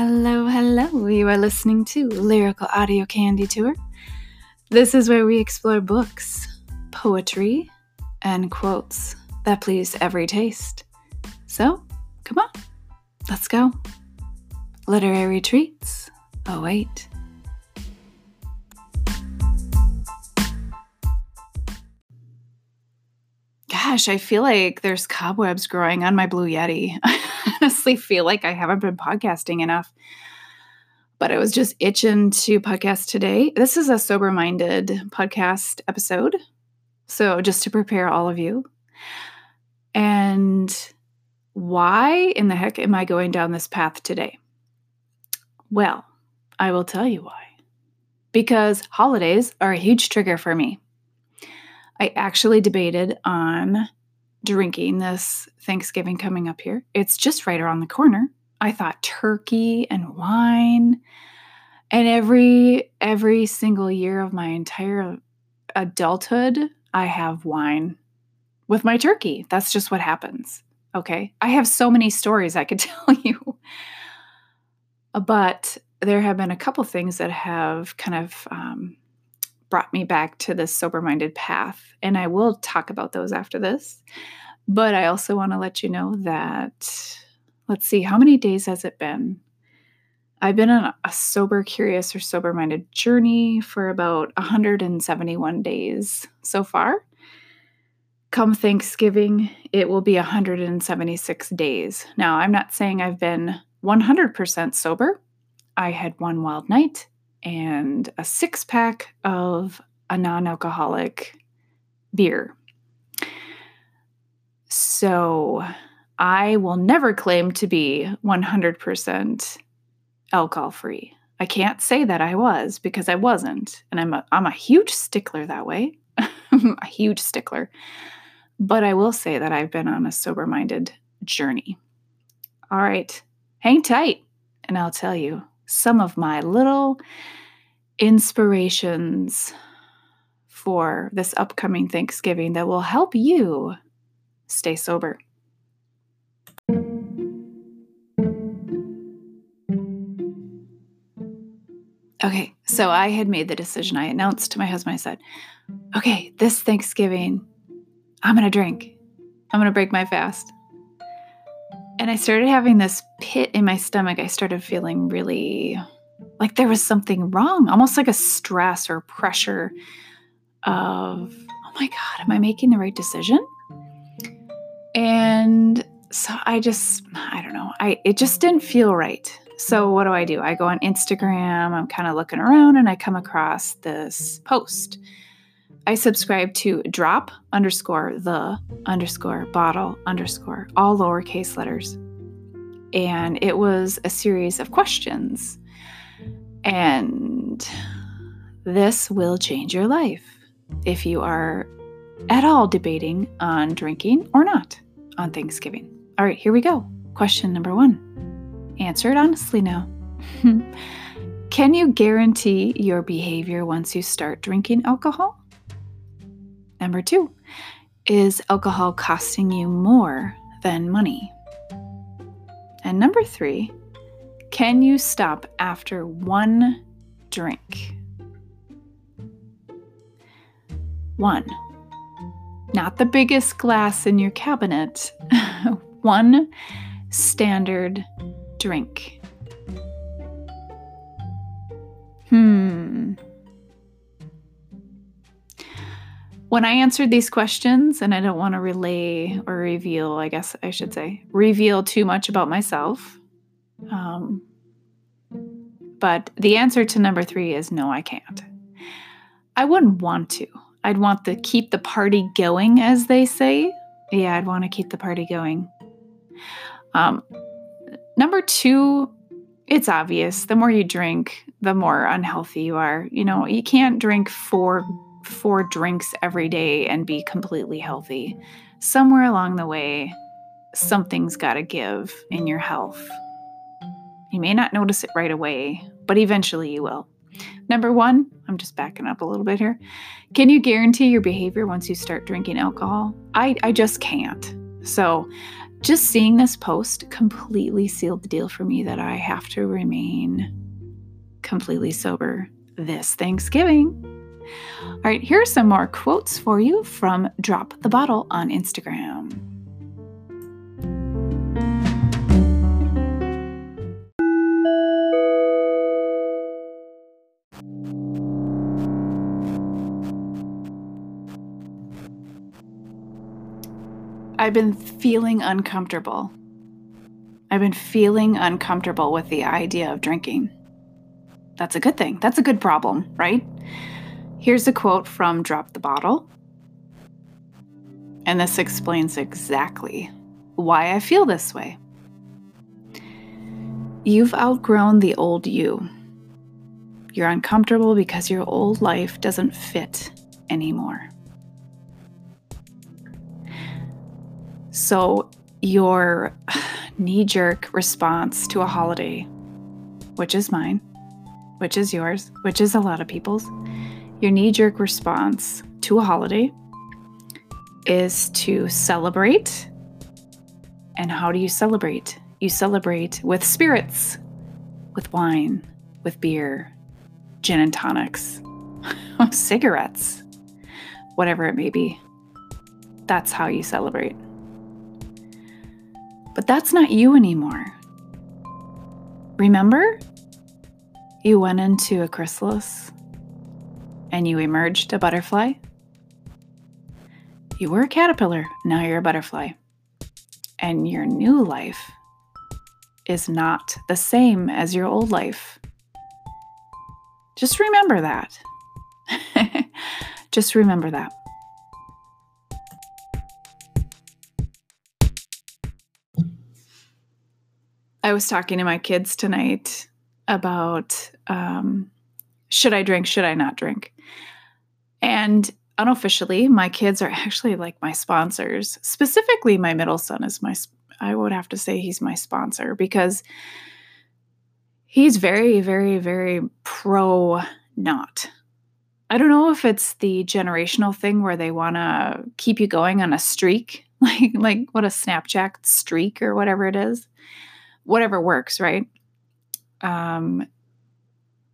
Hello, hello. You are listening to Lyrical Audio Candy Tour. This is where we explore books, poetry, and quotes that please every taste. So, come on, let's go. Literary treats. Oh, wait. Gosh, I feel like there's cobwebs growing on my Blue Yeti. Honestly feel like I haven't been podcasting enough, but I was just itching to podcast today. This is a sober minded podcast episode. So, just to prepare all of you. And why in the heck am I going down this path today? Well, I will tell you why. Because holidays are a huge trigger for me. I actually debated on drinking this Thanksgiving coming up here. It's just right around the corner. I thought turkey and wine. And every every single year of my entire adulthood, I have wine with my turkey. That's just what happens. Okay? I have so many stories I could tell you. But there have been a couple things that have kind of um, brought me back to this sober minded path. And I will talk about those after this. But I also want to let you know that, let's see, how many days has it been? I've been on a sober, curious, or sober minded journey for about 171 days so far. Come Thanksgiving, it will be 176 days. Now, I'm not saying I've been 100% sober. I had one wild night and a six pack of a non alcoholic beer. So I will never claim to be 100% alcohol free. I can't say that I was because I wasn't. And I'm a, I'm a huge stickler that way, a huge stickler. But I will say that I've been on a sober minded journey. All right, hang tight, and I'll tell you some of my little inspirations for this upcoming Thanksgiving that will help you stay sober. Okay, so I had made the decision. I announced to my husband, I said, okay, this Thanksgiving, I'm going to drink. I'm going to break my fast. And I started having this pit in my stomach. I started feeling really like there was something wrong, almost like a stress or pressure of, oh my God, am I making the right decision? And so I just, I don't know, I it just didn't feel right. So what do I do? I go on Instagram, I'm kind of looking around and I come across this post. I subscribe to drop underscore the underscore bottle underscore all lowercase letters. And it was a series of questions and this will change your life if you are at all debating on drinking or not on Thanksgiving. All right, here we go. Question number one. Answer it honestly now. Can you guarantee your behavior once you start drinking alcohol? Number two, is alcohol costing you more than money? And number three, can you stop after one drink? One. Not the biggest glass in your cabinet. one standard drink. Hmm. When I answered these questions, and I don't want to relay or reveal, I guess I should say, reveal too much about myself, um, but the answer to number three is no, I can't. I wouldn't want to. I'd want to keep the party going, as they say. Yeah, I'd want to keep the party going. Um, number two, it's obvious. The more you drink, the more unhealthy you are. You know, you can't drink four four drinks every day and be completely healthy. Somewhere along the way, something's got to give in your health. You may not notice it right away, but eventually you will. Number one, I'm just backing up a little bit here. Can you guarantee your behavior once you start drinking alcohol? I, I just can't. So, just seeing this post completely sealed the deal for me that I have to remain completely sober this Thanksgiving. All right, here are some more quotes for you from Drop the Bottle on Instagram. I've been feeling uncomfortable. I've been feeling uncomfortable with the idea of drinking. That's a good thing. That's a good problem, right? Here's a quote from Drop the Bottle. And this explains exactly why I feel this way. You've outgrown the old you. You're uncomfortable because your old life doesn't fit anymore. So, your knee jerk response to a holiday, which is mine, which is yours, which is a lot of people's, your knee jerk response to a holiday is to celebrate. And how do you celebrate? You celebrate with spirits, with wine, with beer, gin and tonics, cigarettes, whatever it may be. That's how you celebrate. But that's not you anymore. Remember? You went into a chrysalis and you emerged a butterfly. You were a caterpillar, now you're a butterfly. And your new life is not the same as your old life. Just remember that. Just remember that. I was talking to my kids tonight about um, should I drink, should I not drink? And unofficially, my kids are actually like my sponsors. Specifically, my middle son is my, I would have to say he's my sponsor because he's very, very, very pro not. I don't know if it's the generational thing where they want to keep you going on a streak, like like what a Snapchat streak or whatever it is whatever works, right? Um,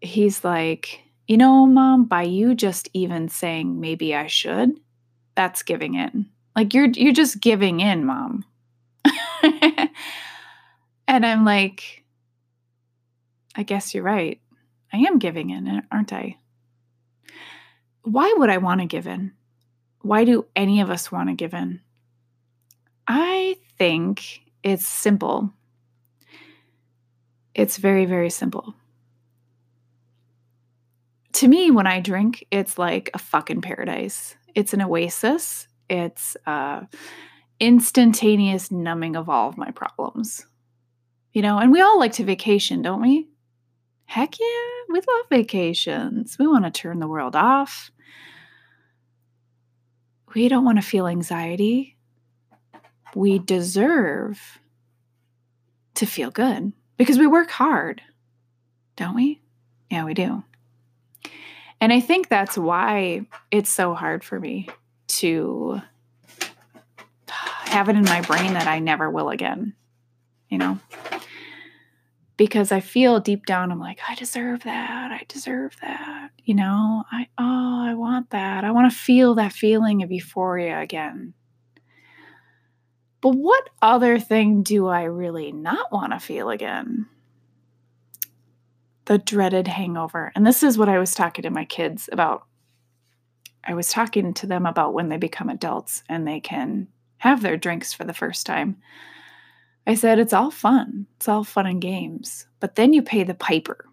he's like, you know, mom, by you just even saying maybe I should, that's giving in. Like you're you're just giving in, mom. and I'm like, I guess you're right. I am giving in, aren't I? Why would I want to give in? Why do any of us want to give in? I think it's simple it's very, very simple. To me, when I drink, it's like a fucking paradise. It's an oasis. It's uh, instantaneous numbing of all of my problems. You know, and we all like to vacation, don't we? Heck yeah, we love vacations. We want to turn the world off. We don't want to feel anxiety. We deserve to feel good because we work hard, don't we? Yeah, we do. And I think that's why it's so hard for me to have it in my brain that I never will again, you know? Because I feel deep down, I'm like, I deserve that. I deserve that. You know, I, oh, I want that. I want to feel that feeling of euphoria again. But what other thing do I really not want to feel again? The dreaded hangover. And this is what I was talking to my kids about. I was talking to them about when they become adults and they can have their drinks for the first time. I said, it's all fun. It's all fun and games. But then you pay the piper.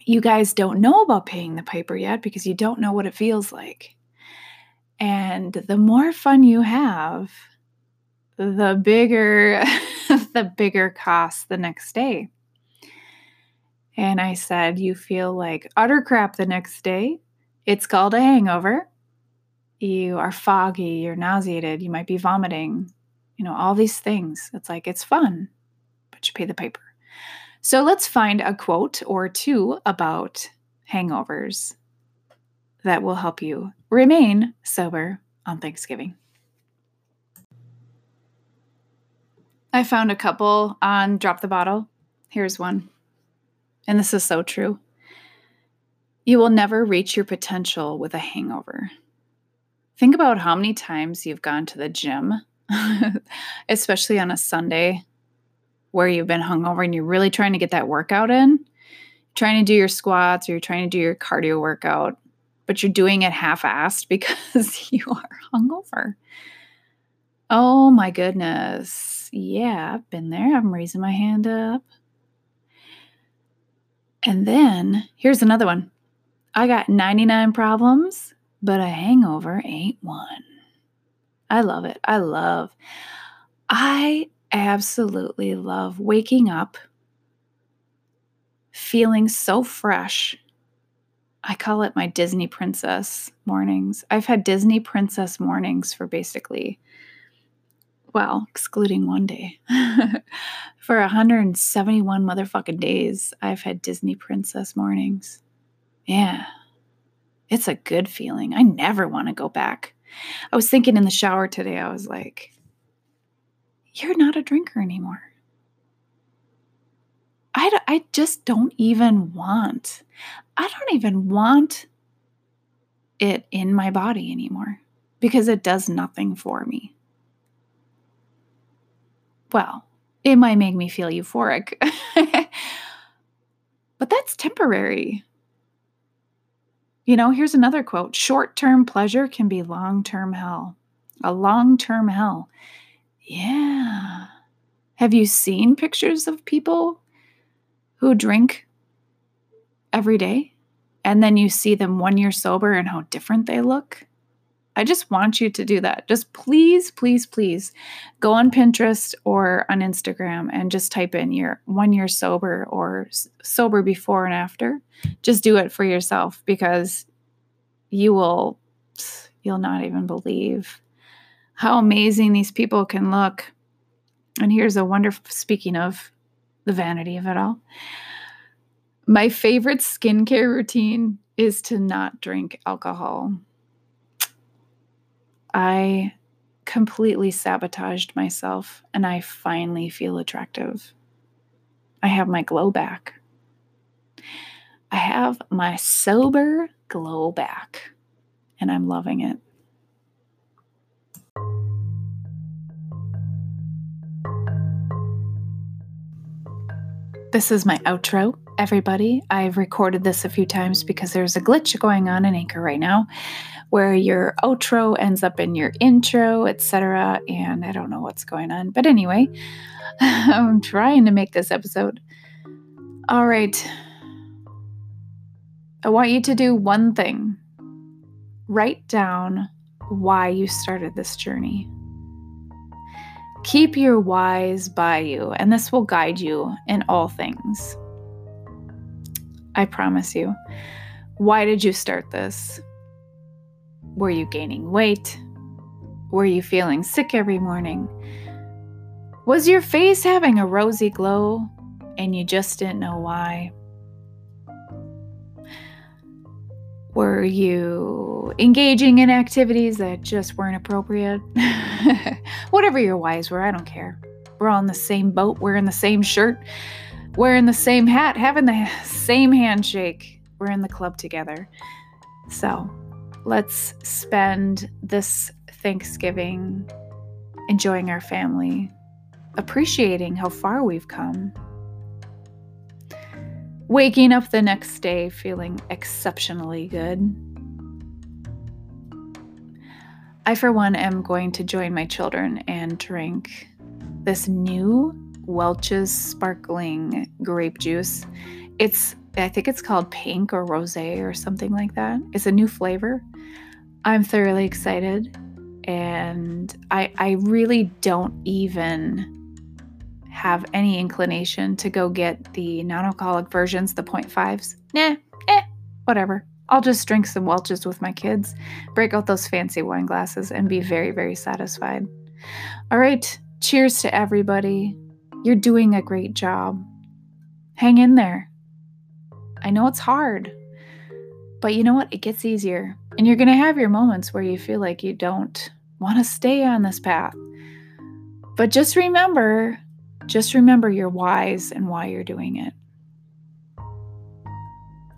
You guys don't know about paying the piper yet because you don't know what it feels like. And the more fun you have, the bigger the bigger cost the next day. And I said, You feel like utter crap the next day. It's called a hangover. You are foggy, you're nauseated, you might be vomiting, you know, all these things. It's like it's fun, but you pay the piper. So let's find a quote or two about hangovers that will help you remain sober on Thanksgiving. I found a couple on Drop the Bottle. Here's one. And this is so true. You will never reach your potential with a hangover. Think about how many times you've gone to the gym, especially on a Sunday where you've been hungover and you're really trying to get that workout in, trying to do your squats or you're trying to do your cardio workout, but you're doing it half assed because you are hungover. Oh my goodness. Yeah, I've been there. I'm raising my hand up. And then here's another one I got 99 problems, but a hangover ain't one. I love it. I love, I absolutely love waking up feeling so fresh. I call it my Disney princess mornings. I've had Disney princess mornings for basically, well, excluding one day. for 171 motherfucking days, I've had Disney princess mornings. Yeah. It's a good feeling. I never want to go back. I was thinking in the shower today, I was like, you're not a drinker anymore. I, I just don't even want, I don't even want it in my body anymore because it does nothing for me. Well, it might make me feel euphoric, but that's temporary. You know, here's another quote short term pleasure can be long term hell. A long term hell. Yeah. Have you seen pictures of people who drink every day and then you see them one year sober and how different they look? I just want you to do that. Just please, please, please go on Pinterest or on Instagram and just type in your one year sober or sober before and after. Just do it for yourself because you will, you'll not even believe how amazing these people can look. And here's a wonderful, speaking of the vanity of it all, my favorite skincare routine is to not drink alcohol. I completely sabotaged myself and I finally feel attractive. I have my glow back. I have my sober glow back and I'm loving it. This is my outro, everybody. I've recorded this a few times because there's a glitch going on in Anchor right now where your outro ends up in your intro, etc. And I don't know what's going on. But anyway, I'm trying to make this episode. All right. I want you to do one thing write down why you started this journey. Keep your whys by you, and this will guide you in all things. I promise you. Why did you start this? Were you gaining weight? Were you feeling sick every morning? Was your face having a rosy glow and you just didn't know why? Were you engaging in activities that just weren't appropriate? Whatever your whys were, I don't care. We're all in the same boat, we're the same shirt, wearing the same hat, having the same handshake. We're in the club together. So, let's spend this Thanksgiving enjoying our family, appreciating how far we've come, waking up the next day feeling exceptionally good. I, for one, am going to join my children and drink this new Welch's sparkling grape juice. It's I think it's called pink or rose or something like that. It's a new flavor. I'm thoroughly excited and I I really don't even have any inclination to go get the non-alcoholic versions, the 0.5s. Nah, eh, whatever. I'll just drink some Welch's with my kids, break out those fancy wine glasses, and be very, very satisfied. All right, cheers to everybody. You're doing a great job. Hang in there. I know it's hard, but you know what? It gets easier. And you're going to have your moments where you feel like you don't want to stay on this path. But just remember Just remember your whys and why you're doing it.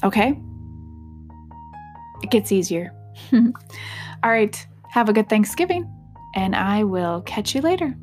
Okay? It gets easier. All right. Have a good Thanksgiving, and I will catch you later.